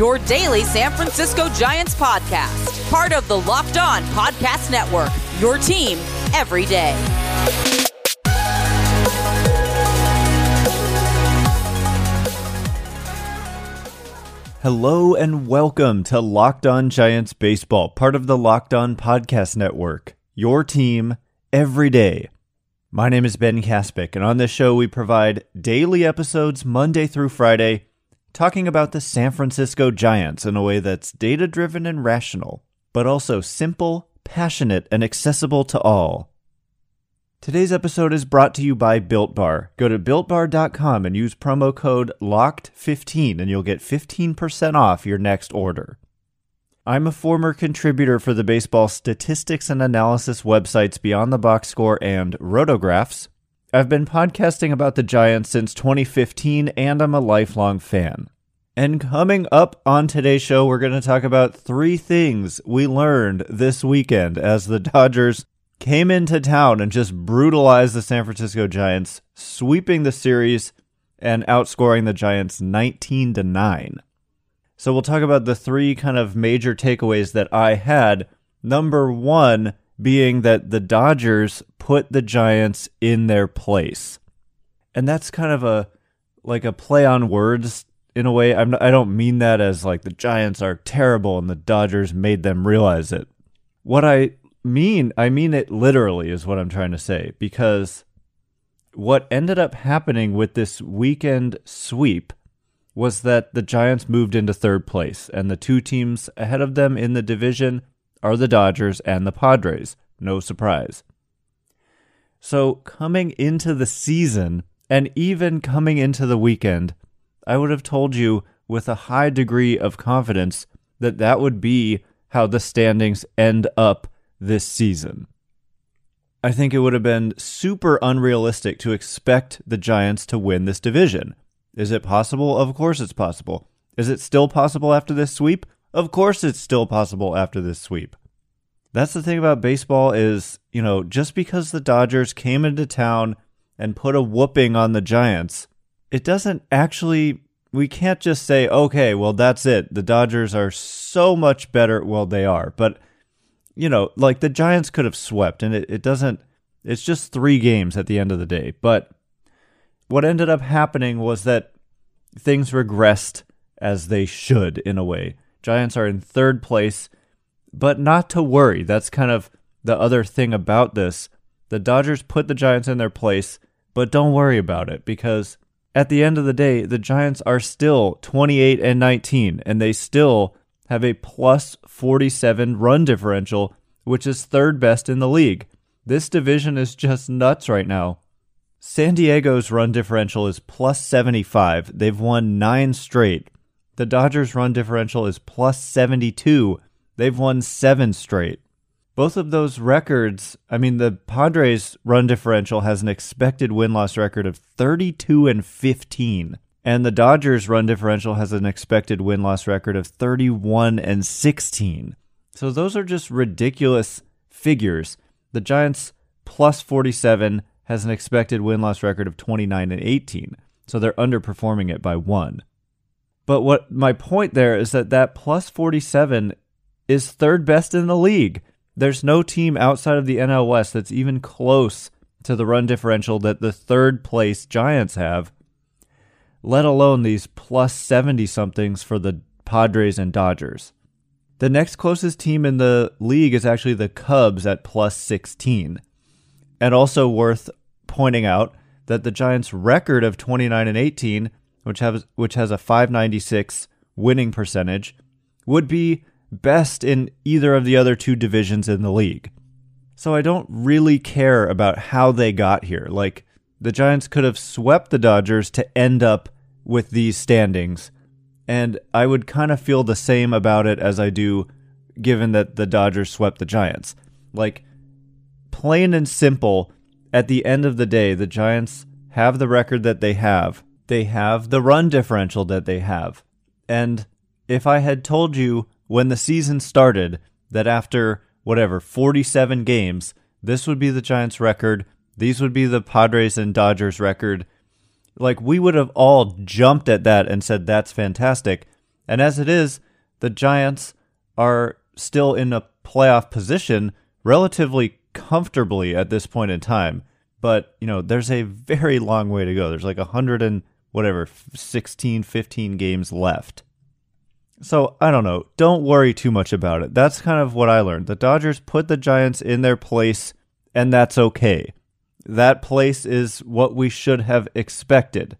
your daily San Francisco Giants podcast, part of the Locked On Podcast Network, your team every day. Hello and welcome to Locked On Giants Baseball, part of the Locked On Podcast Network, your team every day. My name is Ben Kaspick, and on this show, we provide daily episodes Monday through Friday talking about the San Francisco Giants in a way that's data driven and rational, but also simple, passionate, and accessible to all. Today's episode is brought to you by Built Bar. Go to builtbar.com and use promo code LOCKED15 and you'll get 15% off your next order. I'm a former contributor for the baseball statistics and analysis websites Beyond the Box Score and Rotographs. I've been podcasting about the Giants since 2015 and I'm a lifelong fan. And coming up on today's show, we're going to talk about three things we learned this weekend as the Dodgers came into town and just brutalized the San Francisco Giants, sweeping the series and outscoring the Giants 19 to 9. So we'll talk about the three kind of major takeaways that I had. Number one being that the Dodgers put the Giants in their place. And that's kind of a like a play on words in a way. I'm I don't mean that as like the Giants are terrible and the Dodgers made them realize it. What I mean, I mean it literally is what I'm trying to say because what ended up happening with this weekend sweep was that the Giants moved into third place, and the two teams ahead of them in the division are the Dodgers and the Padres. No surprise. So, coming into the season, and even coming into the weekend, I would have told you with a high degree of confidence that that would be how the standings end up this season. I think it would have been super unrealistic to expect the Giants to win this division. Is it possible? Of course it's possible. Is it still possible after this sweep? Of course it's still possible after this sweep. That's the thing about baseball is, you know, just because the Dodgers came into town and put a whooping on the Giants, it doesn't actually we can't just say, "Okay, well that's it. The Dodgers are so much better." Well, they are, but you know, like the Giants could have swept and it, it doesn't it's just 3 games at the end of the day. But what ended up happening was that things regressed as they should in a way. Giants are in third place, but not to worry. That's kind of the other thing about this. The Dodgers put the Giants in their place, but don't worry about it because at the end of the day, the Giants are still 28 and 19 and they still have a plus 47 run differential, which is third best in the league. This division is just nuts right now. San Diego's run differential is plus 75. They've won nine straight. The Dodgers' run differential is plus 72. They've won seven straight. Both of those records, I mean, the Padres' run differential has an expected win loss record of 32 and 15. And the Dodgers' run differential has an expected win loss record of 31 and 16. So those are just ridiculous figures. The Giants plus 47 has an expected win loss record of 29 and 18. So they're underperforming it by one. But what my point there is that that plus 47 is third best in the league. There's no team outside of the NL West that's even close to the run differential that the third place Giants have, let alone these plus 70 somethings for the Padres and Dodgers. The next closest team in the league is actually the Cubs at plus 16. And also worth pointing out that the Giants' record of 29 and 18, which has which has a 596 winning percentage, would be best in either of the other two divisions in the league. So I don't really care about how they got here. Like the Giants could have swept the Dodgers to end up with these standings, and I would kind of feel the same about it as I do given that the Dodgers swept the Giants. Like plain and simple, at the end of the day, the Giants have the record that they have. They have the run differential that they have. And if I had told you when the season started that after whatever 47 games, this would be the Giants record, these would be the Padres and Dodgers record, like we would have all jumped at that and said that's fantastic. And as it is, the Giants are still in a playoff position relatively comfortably at this point in time. But, you know, there's a very long way to go. There's like a 100 and whatever 16, 15 games left. So I don't know. Don't worry too much about it. That's kind of what I learned. The Dodgers put the Giants in their place, and that's okay. That place is what we should have expected.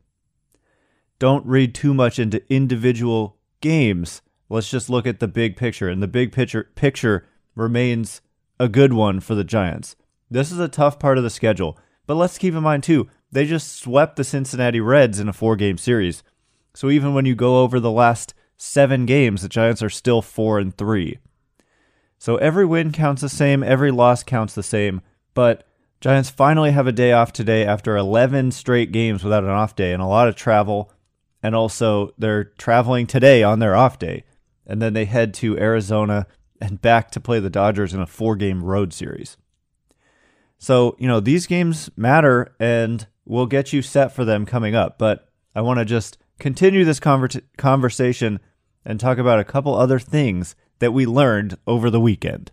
Don't read too much into individual games. Let's just look at the big picture, and the big picture picture remains a good one for the Giants. This is a tough part of the schedule, but let's keep in mind too, they just swept the Cincinnati Reds in a four-game series. So even when you go over the last seven games, the Giants are still four and three. So every win counts the same, every loss counts the same. But Giants finally have a day off today after 11 straight games without an off day and a lot of travel. And also, they're traveling today on their off day. And then they head to Arizona and back to play the Dodgers in a four game road series. So, you know, these games matter and we'll get you set for them coming up. But I want to just continue this conver- conversation and talk about a couple other things that we learned over the weekend.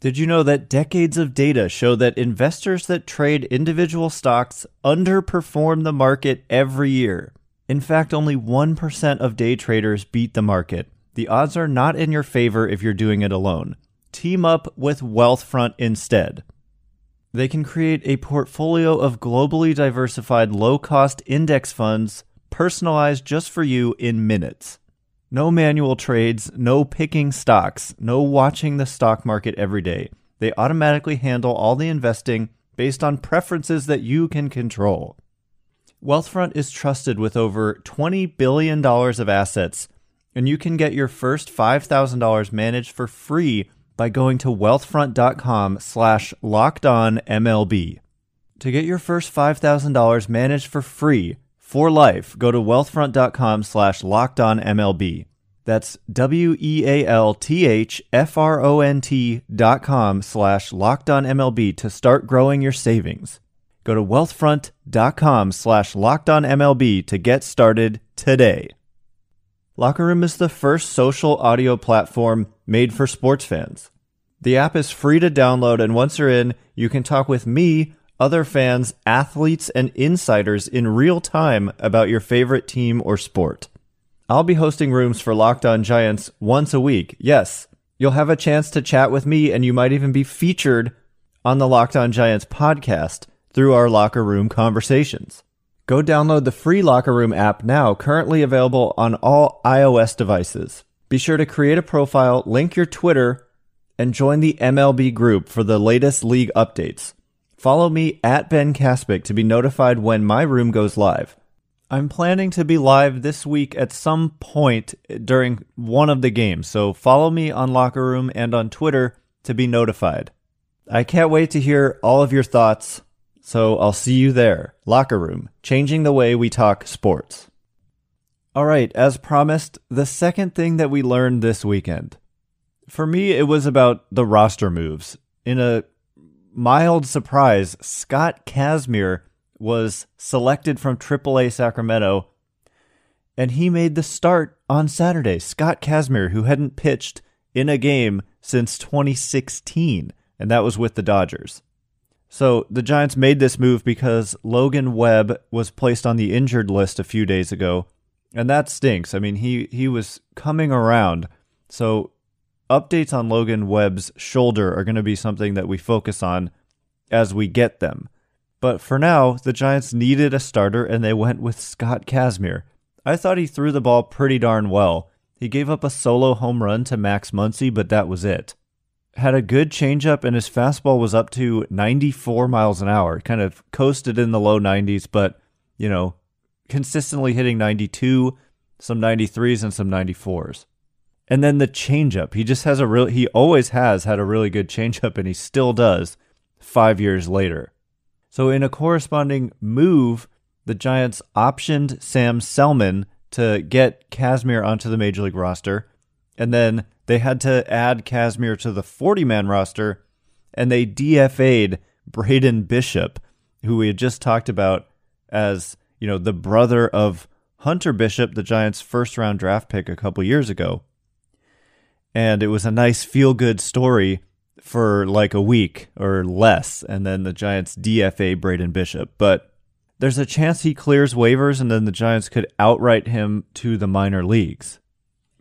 Did you know that decades of data show that investors that trade individual stocks underperform the market every year? In fact, only 1% of day traders beat the market. The odds are not in your favor if you're doing it alone. Team up with Wealthfront instead. They can create a portfolio of globally diversified low cost index funds personalized just for you in minutes. No manual trades, no picking stocks, no watching the stock market every day. They automatically handle all the investing based on preferences that you can control. Wealthfront is trusted with over $20 billion of assets, and you can get your first $5,000 managed for free by going to wealthfront.com slash lockedonmlb. To get your first $5,000 managed for free, for life, go to wealthfront.com slash lockedonmlb. That's W E A L T H F R O N T dot com slash lockedonmlb to start growing your savings. Go to wealthfront.com slash lockedonmlb to get started today. Locker Room is the first social audio platform made for sports fans. The app is free to download, and once you're in, you can talk with me other fans, athletes, and insiders in real time about your favorite team or sport. I'll be hosting rooms for Locked On Giants once a week. Yes, you'll have a chance to chat with me, and you might even be featured on the Locked On Giants podcast through our locker room conversations. Go download the free Locker Room app now, currently available on all iOS devices. Be sure to create a profile, link your Twitter, and join the MLB group for the latest league updates. Follow me at Ben Kaspick to be notified when my room goes live. I'm planning to be live this week at some point during one of the games, so follow me on Locker Room and on Twitter to be notified. I can't wait to hear all of your thoughts, so I'll see you there. Locker Room, changing the way we talk sports. All right, as promised, the second thing that we learned this weekend. For me, it was about the roster moves. In a mild surprise, Scott Kazmir was selected from AAA Sacramento, and he made the start on Saturday. Scott Kazmir, who hadn't pitched in a game since 2016, and that was with the Dodgers. So the Giants made this move because Logan Webb was placed on the injured list a few days ago, and that stinks. I mean, he he was coming around. So updates on Logan Webb's shoulder are going to be something that we focus on as we get them. But for now, the Giants needed a starter and they went with Scott Kazmir. I thought he threw the ball pretty darn well. He gave up a solo home run to Max Muncy, but that was it had a good changeup, and his fastball was up to 94 miles an hour. Kind of coasted in the low 90s, but you know, consistently hitting 92, some 93s, and some 94s. And then the changeup. He just has a real. He always has had a really good changeup, and he still does. Five years later. So in a corresponding move, the Giants optioned Sam Selman to get Kazmir onto the major league roster, and then they had to add Kazmir to the 40 man roster, and they DFA'd Braden Bishop, who we had just talked about as, you know, the brother of Hunter Bishop, the Giants' first round draft pick a couple years ago. And it was a nice feel good story for like a week or less, and then the Giants DFA Braden Bishop. But there's a chance he clears waivers, and then the Giants could outright him to the minor leagues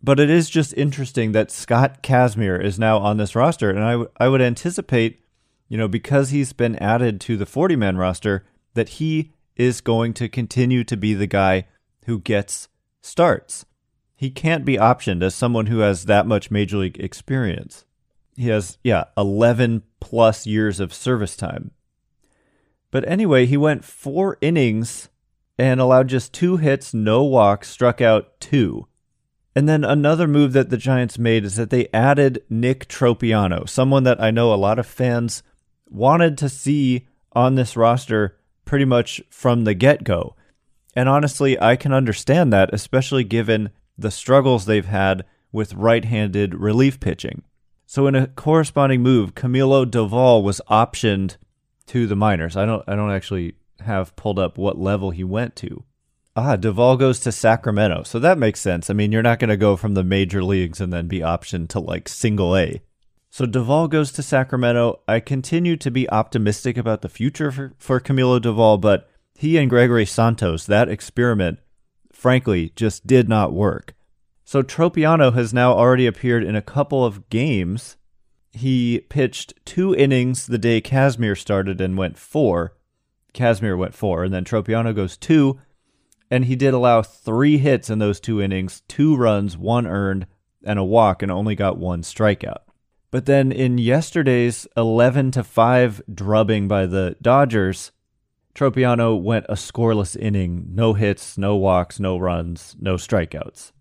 but it is just interesting that Scott Kazmir is now on this roster, and I, w- I would anticipate, you know, because he's been added to the 40 man roster, that he is going to continue to be the guy who gets starts. He can't be optioned as someone who has that much major league experience. He has, yeah, 11 plus years of service time. But anyway, he went four innings and allowed just two hits, no walks, struck out two. And then another move that the Giants made is that they added Nick Tropeano, someone that I know a lot of fans wanted to see on this roster pretty much from the get go. And honestly, I can understand that, especially given the struggles they've had with right handed relief pitching. So in a corresponding move, Camilo Doval was optioned to the minors. I don't I don't actually have pulled up what level he went to. Ah, Doval goes to Sacramento. So that makes sense. I mean, you're not going to go from the major leagues and then be optioned to like single A. So Doval goes to Sacramento. I continue to be optimistic about the future for, for Camilo Doval, but he and Gregory Santos, that experiment, frankly, just did not work. So Tropeano has now already appeared in a couple of games. He pitched two innings the day Kazmir started and went four. Kazmir went four, and then Tropeano goes two and he did allow three hits in those two innings, two runs, one earned, and a walk, and only got one strikeout. But then in yesterday's 11 to 5 drubbing by the Dodgers, Tropeano went a scoreless inning, no hits, no walks, no runs, no strikeouts.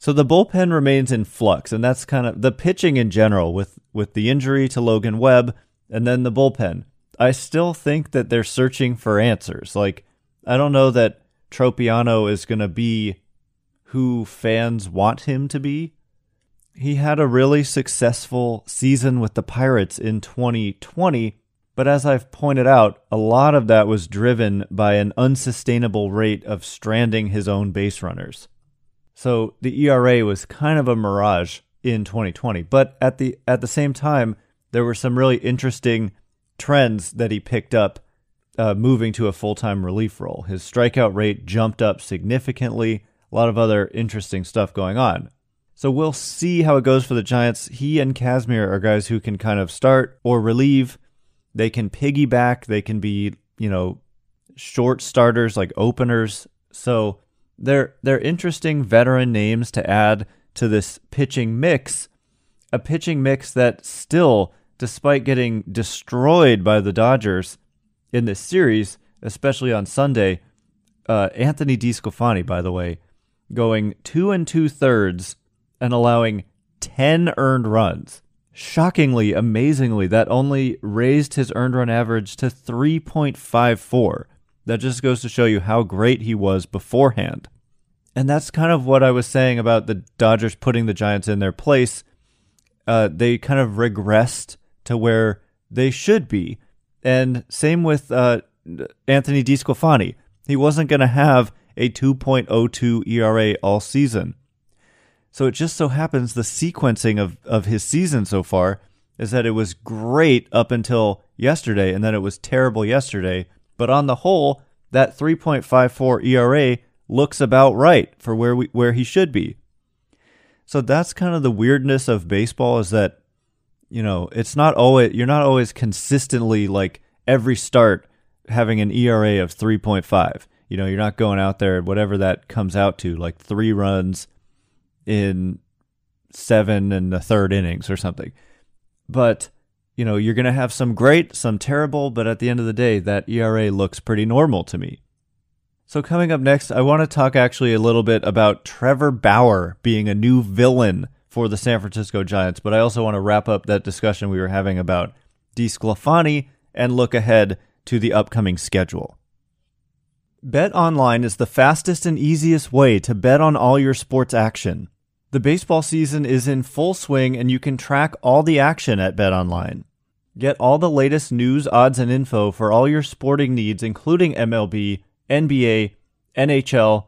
So the bullpen remains in flux, and that's kind of the pitching in general with with the injury to Logan Webb and then the bullpen. I still think that they're searching for answers. Like I don't know that Tropeano is going to be who fans want him to be. He had a really successful season with the Pirates in 2020, but as I've pointed out, a lot of that was driven by an unsustainable rate of stranding his own base runners. So the ERA was kind of a mirage in 2020, but at the at the same time, there were some really interesting trends that he picked up uh, moving to a full time relief role. His strikeout rate jumped up significantly. A lot of other interesting stuff going on. So we'll see how it goes for the Giants. He and Kazmir are guys who can kind of start or relieve. They can piggyback. They can be, you know, short starters like openers. So they're they're interesting veteran names to add to this pitching mix. A pitching mix that still, despite getting destroyed by the Dodgers, in this series, especially on Sunday. Uh, Anthony DeSclafani, by the way, going two and two thirds and allowing 10 earned runs. Shockingly, amazingly, that only raised his earned run average to 3.54. That just goes to show you how great he was beforehand. And that's kind of what I was saying about the Dodgers putting the Giants in their place. Uh, they kind of regressed to where they should be and same with uh, Anthony DeSclafani. He wasn't going to have a 2.02 ERA all season. So it just so happens the sequencing of, of his season so far is that it was great up until yesterday, and then it was terrible yesterday. But on the whole, that 3.54 ERA looks about right for where we where he should be. So that's kind of the weirdness of baseball is that you know, it's not always you're not always consistently like every start having an ERA of 3.5. You know, you're not going out there whatever that comes out to like 3 runs in 7 and the third innings or something. But you know, you're going to have some great, some terrible, but at the end of the day, that ERA looks pretty normal to me. So, coming up next, I want to talk actually a little bit about Trevor Bauer being a new villain for the San Francisco Giants, but I also want to wrap up that discussion we were having about DeSclafani and look ahead to the upcoming schedule. Bet online is the fastest and easiest way to bet on all your sports action. The baseball season is in full swing and you can track all the action at Bet Online. Get all the latest news, odds, and info for all your sporting needs, including MLB, NBA, NHL,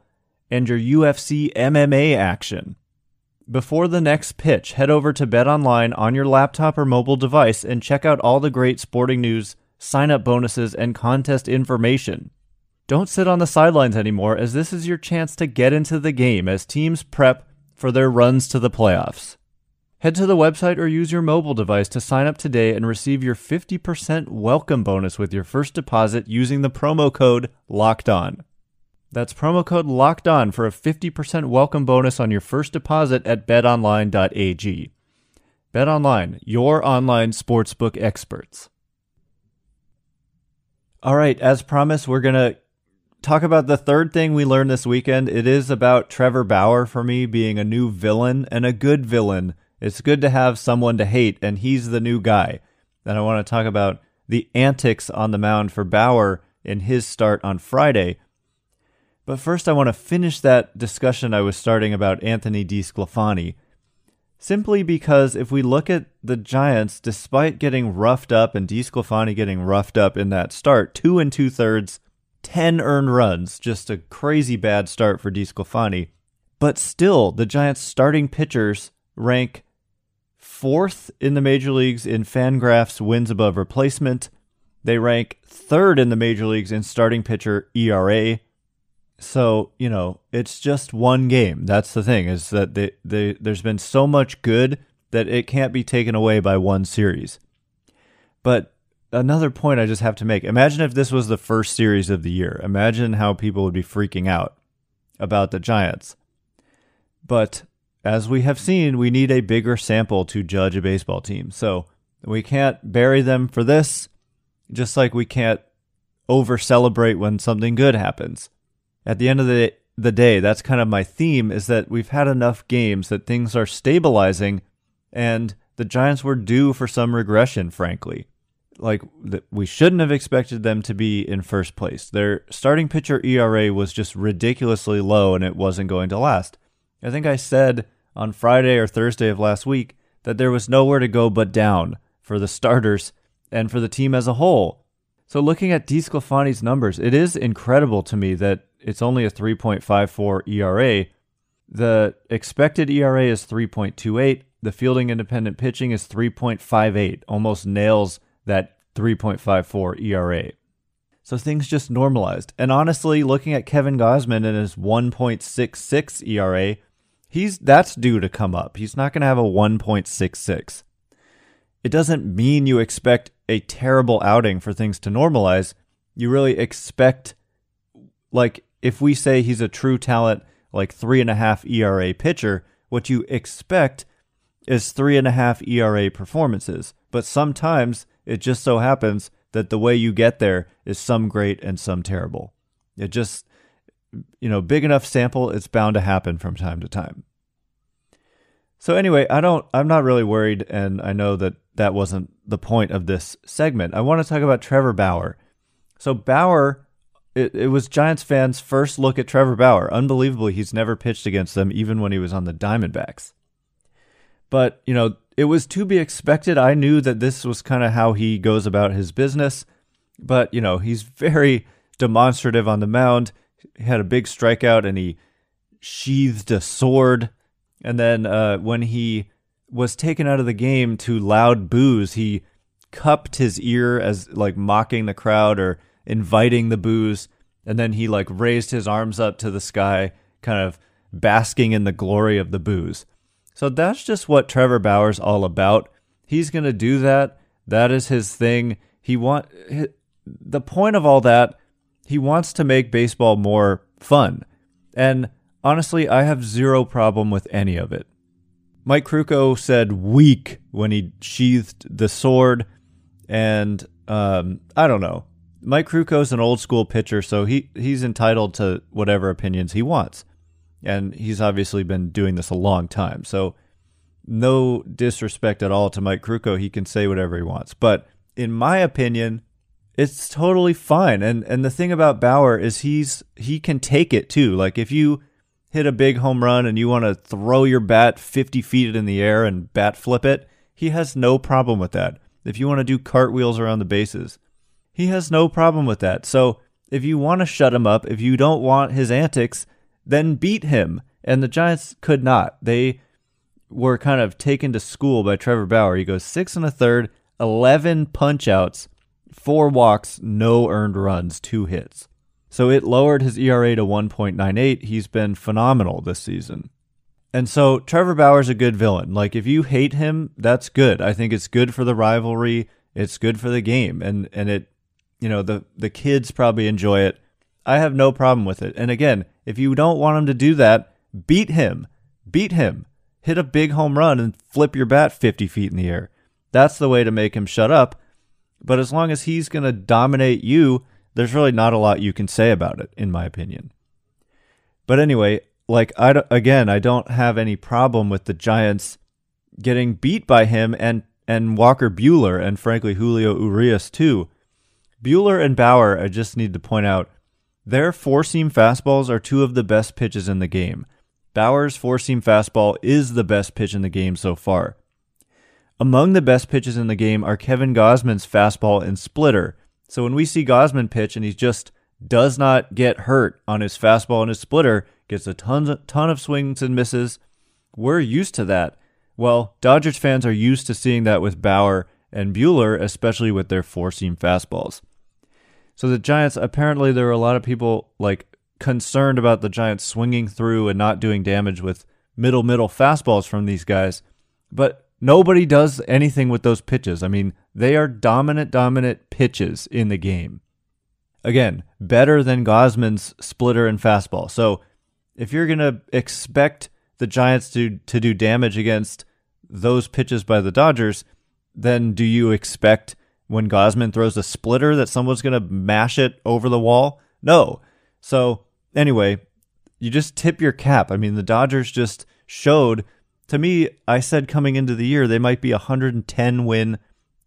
and your UFC MMA action. Before the next pitch, head over to Bet Online on your laptop or mobile device and check out all the great sporting news, sign up bonuses, and contest information. Don't sit on the sidelines anymore, as this is your chance to get into the game as teams prep for their runs to the playoffs. Head to the website or use your mobile device to sign up today and receive your 50% welcome bonus with your first deposit using the promo code LOCKED ON. That's promo code LOCKED ON for a 50% welcome bonus on your first deposit at betonline.ag. BetOnline, your online sportsbook experts. All right, as promised, we're going to talk about the third thing we learned this weekend. It is about Trevor Bauer for me being a new villain and a good villain it's good to have someone to hate, and he's the new guy. And I want to talk about the antics on the mound for Bauer in his start on Friday. But first, I want to finish that discussion I was starting about Anthony D. DeSclafani. Simply because if we look at the Giants, despite getting roughed up and DeSclafani getting roughed up in that start, two and two thirds, 10 earned runs, just a crazy bad start for DeSclafani. But still, the Giants' starting pitchers rank fourth in the major leagues in Fangraphs wins above replacement. They rank third in the major leagues in starting pitcher ERA. So, you know, it's just one game. That's the thing is that they, they, there's been so much good that it can't be taken away by one series. But another point I just have to make imagine if this was the first series of the year. Imagine how people would be freaking out about the Giants. But as we have seen, we need a bigger sample to judge a baseball team. So we can't bury them for this, just like we can't over celebrate when something good happens. At the end of the, the day, that's kind of my theme is that we've had enough games that things are stabilizing and the Giants were due for some regression, frankly. Like, we shouldn't have expected them to be in first place. Their starting pitcher ERA was just ridiculously low and it wasn't going to last. I think I said on Friday or Thursday of last week that there was nowhere to go but down for the starters and for the team as a whole. So looking at DeSclafani's numbers, it is incredible to me that it's only a 3.54 ERA. The expected ERA is 3.28. The fielding independent pitching is 3.58, almost nails that 3.54 ERA. So things just normalized. And honestly, looking at Kevin Gausman and his 1.66 ERA, he's that's due to come up. He's not going to have a 1.66. It doesn't mean you expect a terrible outing for things to normalize. You really expect, like, if we say he's a true talent, like three and a half ERA pitcher, what you expect is three and a half ERA performances. But sometimes it just so happens that the way you get there is some great and some terrible. It just you know, big enough sample, it's bound to happen from time to time. So anyway, I don't I'm not really worried and I know that that wasn't the point of this segment. I want to talk about Trevor Bauer. So Bauer it, it was Giants fans' first look at Trevor Bauer. Unbelievably, he's never pitched against them even when he was on the Diamondbacks. But, you know, it was to be expected. I knew that this was kind of how he goes about his business, but, you know, he's very demonstrative on the mound he had a big strikeout and he sheathed a sword And then uh, when he was taken out of the game to loud boos, he cupped his ear as like mocking the crowd or inviting the boos. And then he like raised his arms up to the sky, kind of basking in the glory of the boos. So that's just what Trevor Bauer's all about. He's going to do that. That is his thing. He want the point of all that, he wants to make baseball more fun. And honestly, I have zero problem with any of it. Mike Krukow said weak when he sheathed the sword, and um, I don't know. Mike Krukow's an old school pitcher, so he, he's entitled to whatever opinions he wants. And he's obviously been doing this a long time. So, no disrespect at all to Mike Krukow. He can say whatever he wants. But in my opinion, it's totally fine. And and the thing about Bauer is he's he can take it too. Like if you hit a big home run and you want to throw your bat 50 feet in the air and bat flip it, he has no problem with that. If you want to do cartwheels around the bases, he has no problem with that. So if you want to shut him up, if you don't want his antics, then beat him. And the Giants could not. They were kind of taken to school by Trevor Bauer. He goes six and a third, 11 punch outs four walks, no earned runs, two hits. So it lowered his ERA to 1.98. He's been phenomenal this season. And so Trevor Bauer's a good villain. Like if you hate him, that's good. I think it's good for the rivalry. It's good for the game. And and it you know, the the kids probably enjoy it. I have no problem with it. And again, if you don't want him to do that, beat him. Beat him. Hit a big home run and flip your bat 50 feet in the air. That's the way to make him shut up but as long as he's going to dominate you, there's really not a lot you can say about it, in my opinion. But anyway, like I again, I don't have any problem with the Giants getting beat by him and and Walker Buehler and frankly Julio Urias too. Buehler and Bauer, I just need to point out, their four seam fastballs are two of the best pitches in the game. Bauer's four seam fastball is the best pitch in the game so far. Among the best pitches in the game are Kevin Gausman's fastball and splitter. So when we see Gosman pitch and he just does not get hurt on his fastball and his splitter, gets a ton, ton of swings and misses, we're used to that. Well, Dodgers fans are used to seeing that with Bauer and Buehler, especially with their four seam fastballs. So the Giants, apparently, there were a lot of people like concerned about the Giants swinging through and not doing damage with middle middle fastballs from these guys. But Nobody does anything with those pitches. I mean, they are dominant, dominant pitches in the game. Again, better than Gausman's splitter and fastball. So if you're to expect the Giants to, to do damage against those pitches by the Dodgers, then do you expect when Gausman throws a splitter that someone's going to mash it over the wall? No. So anyway, you just tip your cap. I mean, the Dodgers just showed to me, I said coming into the year they might be a 110 win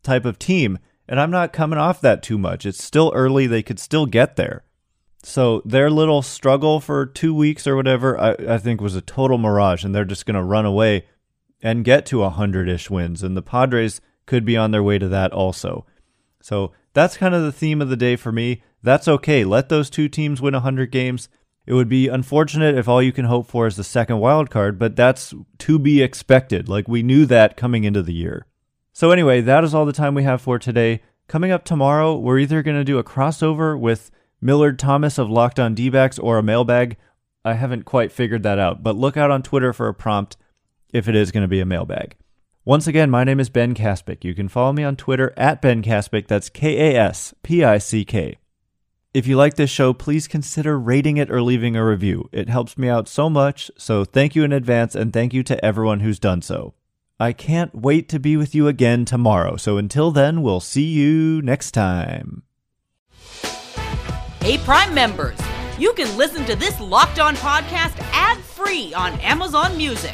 type of team, and I'm not coming off that too much. It's still early; they could still get there. So their little struggle for two weeks or whatever, I, I think was a total mirage, and they're just going to run away and get to a hundred ish wins, and the Padres could be on their way to that also. So that's kind of the theme of the day for me. That's okay. Let those two teams win 100 games. It would be unfortunate if all you can hope for is the second wild card, but that's to be expected. Like we knew that coming into the year. So anyway, that is all the time we have for today. Coming up tomorrow, we're either going to do a crossover with Millard Thomas of Locked On D-backs or a mailbag. I haven't quite figured that out, but look out on Twitter for a prompt if it is going to be a mailbag. Once again, my name is Ben Kaspick. You can follow me on Twitter at Ben Kaspick. That's K A S P I C K. If you like this show, please consider rating it or leaving a review. It helps me out so much, so thank you in advance and thank you to everyone who's done so. I can't wait to be with you again tomorrow, so until then, we'll see you next time. Hey, Prime members, you can listen to this locked on podcast ad free on Amazon Music.